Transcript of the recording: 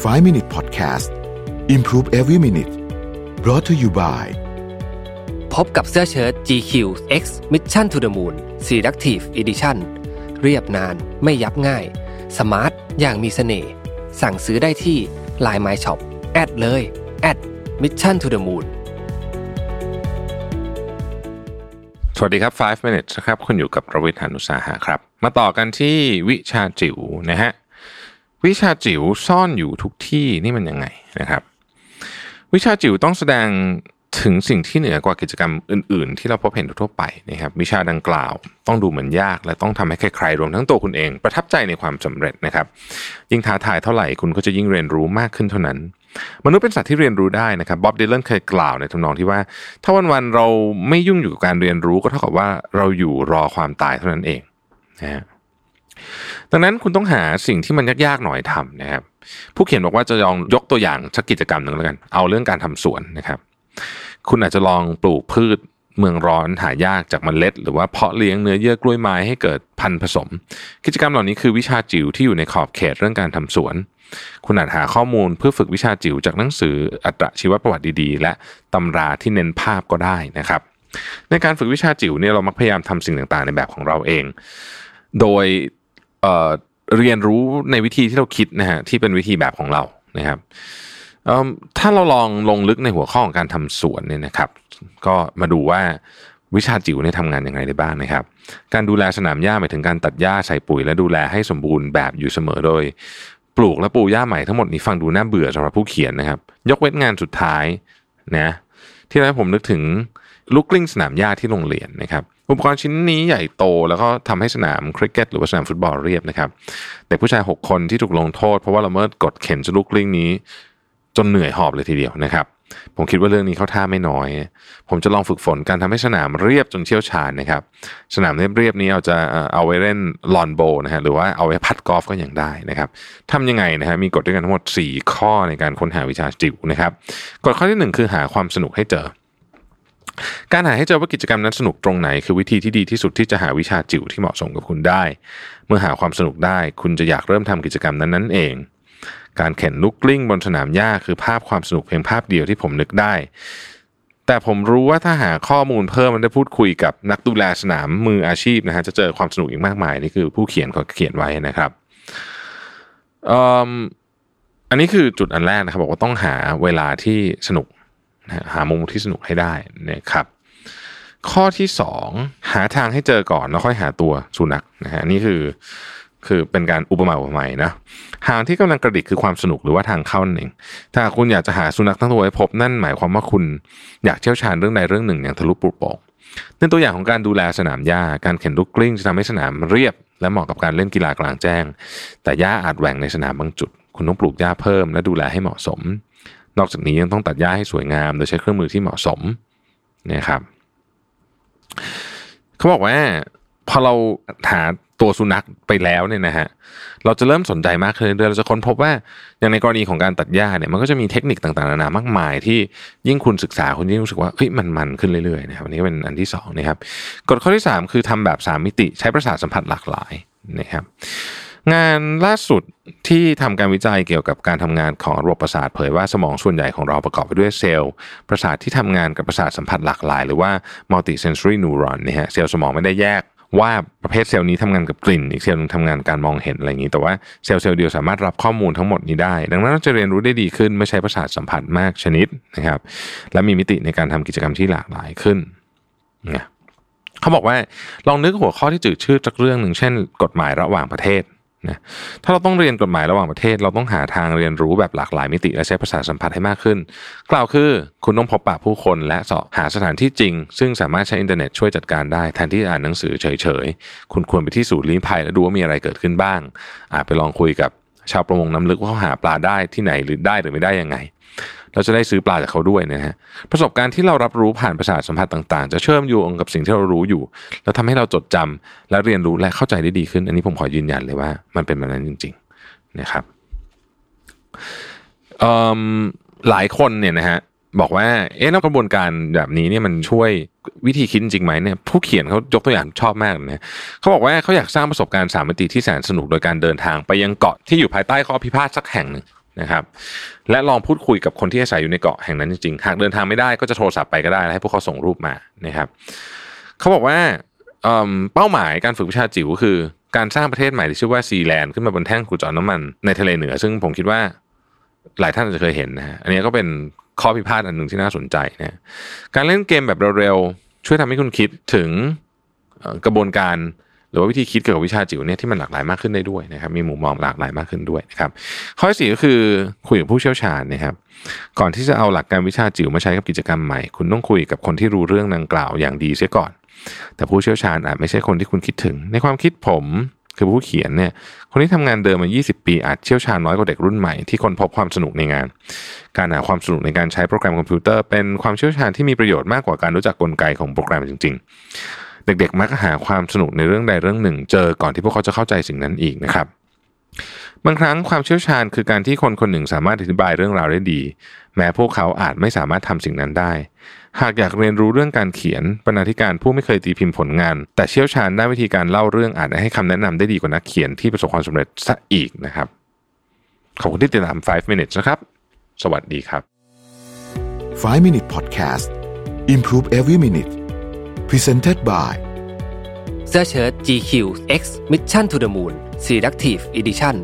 5 Minute Podcast Improve Every Minute brought to you by พบกับเสื้อเชิ้ต GQ X Mission to the Moon Selective Edition เรียบนานไม่ยับง่าย สมาร์ทอย่างมีเสน่ห์สั่งซื้อได้ที่ Line My Shop แอดเลยแอด Mission to the Moon สวัสดีครับ 5 minutes นะครับ คุณอยู่กับประวิทยานุสาหะครับ มาต่อกันที่วิชาจิ๋วนะฮะ วิชาจิ๋วซ่อนอยู่ทุกที่นี่มันยังไงนะครับ วิชาจิ๋วต้องแสดงถึงสิ่งที่เหนือกว่ากิจกรรมอื่น ๆ ที่เราพบเห็นทั่วไปนะครับวิชาดังกล่าวต้องดูเหมือนยาก และต้องทำให้ใครๆรวมทั้งตัวคุณเอง ประทับใจในความสำเร็จนะครับ ยิ่งท้าทายเท่าไหร่คุณก็จะยิ่งเรียนรู้มากขึ้นเท่านั้น มนุษย์เป็นสัตว์ที่เรียนรู้ได้นะครับบ๊อบดีเลนเคยกล่าวในทำนองที่ว่า ถ้าวันๆเราไม่ยุ่งอยู่กับการเรียนรู้ก็เท่ากับว่าเราอยู่รอความตายเท่านั้นเองนะฮะ ดังนั้นคุณต้องหาสิ่งที่มันยากๆหน่อยทำนะครับ ผู้เขียนบอกว่าจะลองยกตัวอย่างสักกิจกรรมหนึ่งแล้วกัน เอาเรื่องการทำสวนนะครับ คุณอาจจะลองปลูกพืชเมืองร้อนหายากจากเมล็ด หรือว่าเพาะเลี้ยงเนื้อเยื่อกล้วยไม้ให้เกิดพันธุ์ผสม กิจกรรมเหล่านี้คือวิชาจิ๋วที่อยู่ในขอบเขตเรื่องการทำสวน คุณอาจหาข้อมูลเพื่อฝึกวิชาจิ๋วจากหนังสืออัตชีวประวัติดีๆ และตำราที่เน้นภาพก็ได้นะครับ ในการฝึกวิชาจิ๋วเนี่ยเรามักพยายามทำสิ่งต่างๆ ในแบบของเราเอง โดย เอ่อเรียนรู้ในวิธีที่เราคิดนะฮะที่เป็นวิธีแบบของเรานะครับถ้าเราลองลงลึกในหัวข้อของการทำสวนเนี่ยนะครับ ก็มาดูว่าวิชาจิ๋วเนี่ยทำงานย่างไรได้บ้างนะครับ การดูแลสนามหญ้าหมายถึงการตัดหญ้าใส่ปุ๋ย และดูแลให้สมบูรณ์แบบอยู่เสมอโดย ปลูกและปลูกหญ้าใหม่ทั้งหมดนี้ฟังดูน่าเบื่อสำหรับผู้เขียนนะครับ ยกเว้นงานสุดท้ายนะที่ทำให้ผมนึกถึงลูกกลิ้งสนามหญ้าที่โรงเรียนนะครับ อุปกรณ์ชิ้นนี้ใหญ่โต แล้วก็ทำให้สนามคริกเก็ตหรือว่าสนามฟุตบอลเรียบนะครับ เด็กผู้ชาย 6 คนที่ถูกลงโทษ เพราะว่าละเมิดกฎเข็นเจ้าลูกลิ้งนี้ จนเหนื่อยหอบเลยทีเดียวนะครับ ผมคิดว่าเรื่องนี้เข้าท่าไม่น้อย ผมจะลองฝึกฝนการทำให้สนามเรียบจนเชี่ยวชาญนะครับ สนามเรียบๆนี้เอาจะเอาไว้เล่นลอนโบนะฮะหรือว่าเอาไว้พัดกอล์ฟก็ยังได้นะครับทำยังไงนะฮะมีกฎด้วยกันทั้งหมด 4 ข้อในการค้นหาวิชาจิ๋วนะครับกฎข้อที่หนึ่งคือหาความสนุกให้เจอ การหาให้เจอว่ากิจกรรมนั้นสนุกตรงไหน คือวิธีที่ดีที่สุดที่จะหาวิชาจิ๋วที่เหมาะสมกับคุณได้ เมื่อหาความสนุกได้ คุณจะอยากเริ่มทำกิจกรรมนั้นนั่นเอง การเข็นลูกกลิ้งบนสนามหญ้าคือภาพความสนุกเพียงภาพเดียวที่ผมนึกได้ แต่ผมรู้ว่าถ้าหาข้อมูลเพิ่มมันได้พูดคุยกับนักดูแลสนามมืออาชีพนะฮะจะเจอความสนุกอีกมากมายนี่คือผู้เขียนเขาเขียนไว้นะครับอันนี้คือจุดอันแรกนะครับบอกว่าต้องหาเวลาที่สนุก หามุมที่สนุกให้ได้นะครับข้อที่สองหาทางให้เจอก่อนแล้วค่อยหาตัวสุนัขนะฮะนี่คือคือเป็นการอุปมาอุปไมยนะทางที่กำลังกระดิกคือความสนุกหรือว่าทางเข้านั่นเอง ถ้าคุณอยากจะหาสุนัขทั้งตัวให้พบนั่นหมายความว่าคุณอยากเชี่ยวชาญเรื่องใดเรื่องหนึ่งอย่างทะลุปลุกโป่งในตัวอย่างของการดูแลสนามหญ้าการเข็นลูกกลิ้งจะทำให้สนามเรียบ และเหมาะกับการเล่นกีฬากลางแจ้ง แต่หญ้าอาจแหว่งในสนามบางจุด คุณต้องปลูกหญ้าเพิ่มและดูแลให้เหมาะสม นอกจากนี้ยังต้องตัดหญ้าให้สวยงาม โดยใช้เครื่องมือที่เหมาะสมนะครับเขาบอกว่าพอเราหาตัวสุนัขไปแล้วเนี่ยนะฮะเราจะเริ่มสนใจมากขึ้นเรื่อยเราจะค้นพบว่าอย่างในกรณีของการตัดหญ้าเนี่ยมันก็จะมีเทคนิคต่างๆนานามากมายที่ยิ่งคุณศึกษาคุณยิ่งรู้สึกว่าเฮ้ยมันมันขึ้นเรื่อยๆนะครับอันนี้ก็เป็นอันที่สองนะครับกฎข้อที่สามคือทำแบบสามมิติใช้ประสาทสัมผัสหลากหลายนะครับ งานล่าสุดที่ทำการวิจัยเกี่ยวกับการทำงานของระบบประสาทเผยว่าสมองส่วนใหญ่ของเราประกอบไปด้วยเซลล์ ประสาทที่ทำงานกับประสาทสัมผัสหลากหลาย หรือว่า multisensory neuron เนี่ยฮะเซลล์สมองไม่ได้แยกว่าประเภทเซลล์นี้ทำงานกับกลิ่น อีกเซลล์นึงทำงานการมองเห็นอะไรอย่างนี้ แต่ว่าเซลล์เซลล์เดียวสามารถรับข้อมูลทั้งหมดนี้ได้ ดังนั้นเราจะเรียนรู้ได้ดีขึ้นเมื่อใช้ประสาทสัมผัสมากชนิดนะครับ และมีมิติในการทำกิจกรรมที่หลากหลายขึ้นนะเขาบอกว่าลองนึกหัวข้อที่จืดชืดสักเรื่องหนึ่งเช่น กฎหมายระหว่างประเทศ นะถ้าเราต้องเรียนกฎหมายระหว่างประเทศ เราต้องหาทางเรียนรู้แบบหลากหลายมิติ และใช้ภาษาสัมผัสให้มากขึ้น กล่าวคือคุณต้องพบปะผู้คนและสหาสถานที่จริง ซึ่งสามารถใช้อินเทอร์เน็ตช่วยจัดการได้แทนที่อ่านหนังสือเฉยๆ คุณควรไปที่ศูนย์ลี้ภัยและดูว่ามีอะไรเกิดขึ้นบ้างอาจไปลองคุยกับ ชาวประมงน้ำลึกว่าเขาหาปลาได้ที่ไหนหรือได้หรือไม่ได้ยังไง เราจะได้ซื้อปลาจากเขาด้วยนะฮะประสบการณ์ที่เรารับรู้ผ่านประสาทสัมผัสต่างๆ จะเชื่อมโยงกับสิ่งที่เรารู้อยู่ แล้วทำให้เราจดจำและเรียนรู้และเข้าใจได้ดีขึ้น อันนี้ผมขอยืนยันเลยว่า มันเป็นแบบนั้นจริง ๆ นะครับหลายคนเนี่ยนะฮะ บอกว่า เอ๊ะแล้วกระบวนการแบบนี้เนี่ยมันช่วยวิธีคิดจริงไหมเนี่ยผู้เขียนเขายกตัวอย่างชอบมากเลยนะเขาบอกว่าเขาอยากสร้างประสบการณ์สามมิติที่แสนสนุกโดยการเดินทางไปยังเกาะที่อยู่ภายใต้ข้อพิพาทสักแห่งหนึ่งนะครับ และลองพูดคุยกับคนที่อาศัยอยู่ในเกาะแห่งนั้นจริงๆ หากเดินทางไม่ได้ก็จะโทรศัพท์ไปก็ได้ให้พวกเขาส่งรูปมานะครับเขาบอกว่าเป้าหมายการฝึกวิชาจิ๋วคือ การสร้างประเทศใหม่ที่ชื่อว่าซีแลนด์ขึ้นมาบนแท่งขุดเจาะน้ำมันในทะเลเหนือ ซึ่งผมคิดว่าหลายท่านอาจจะเคยเห็นนะฮะอันนี้ก็เป็น ข้อพิพาทอันหนึ่งที่น่าสนใจนะการเล่นเกมแบบเร็วๆช่วยทำให้คุณคิดถึงกระบวนการหรือว่าวิธีคิดเกี่ยวกับวิชาจิ๋วเนี่ยที่มันหลากหลายมากขึ้นได้ด้วยนะครับมีมุมมองหลากหลายมากขึ้นด้วยนะครับข้อสี่ก็คือคุยกับผู้เชี่ยวชาญนะครับก่อนที่จะเอาหลักการวิชาจิ๋วมาใช้กับกิจกรรมใหม่ คุณต้องคุยกับคนที่รู้เรื่องดังกล่าวอย่างดีเสียก่อน แต่ผู้เชี่ยวชาญอาจไม่ใช่คนที่คุณคิดถึง ในความคิดผม คือผู้เขียนเนี่ยคนที่ทำงานเดิมมา 20 ปีอาจเชี่ยวชาญน้อยกว่าเด็กรุ่นใหม่ที่คนพบความสนุกในงาน การหาความสนุกในการใช้โปรแกรมคอมพิวเตอร์เป็นความเชี่ยวชาญที่มีประโยชน์มากกว่าการรู้จักกลไกของโปรแกรมจริง ๆ เด็กๆมักหาความสนุกในเรื่องใดเรื่องหนึ่ง เจอก่อนที่พวกเขาจะเข้าใจสิ่งนั้นอีกนะครับบางครั้งความเชี่ยวชาญคือการที่คนคนหนึ่งสามารถอธิบายเรื่องราวได้ดี แม้พวกเขาอาจไม่สามารถทำสิ่งนั้นได้ หากอยากเรียนรู้เรื่องการเขียนบรรณาธิการผู้ไม่เคยตีพิมพ์ผลงาน แต่เชี่ยวชาญด้านวิธีการเล่าเรื่องอาจให้คำแนะนำได้ดีกว่านักเขียนที่ประสบความสำเร็จซะอีกนะครับ ขอบคุณที่ติดตาม 5 minutes นะครับ สวัสดีครับ 5 minute podcast improve every minute presented by เสื้อเชิ้ต GQ X Mission to the Moon Selective Edition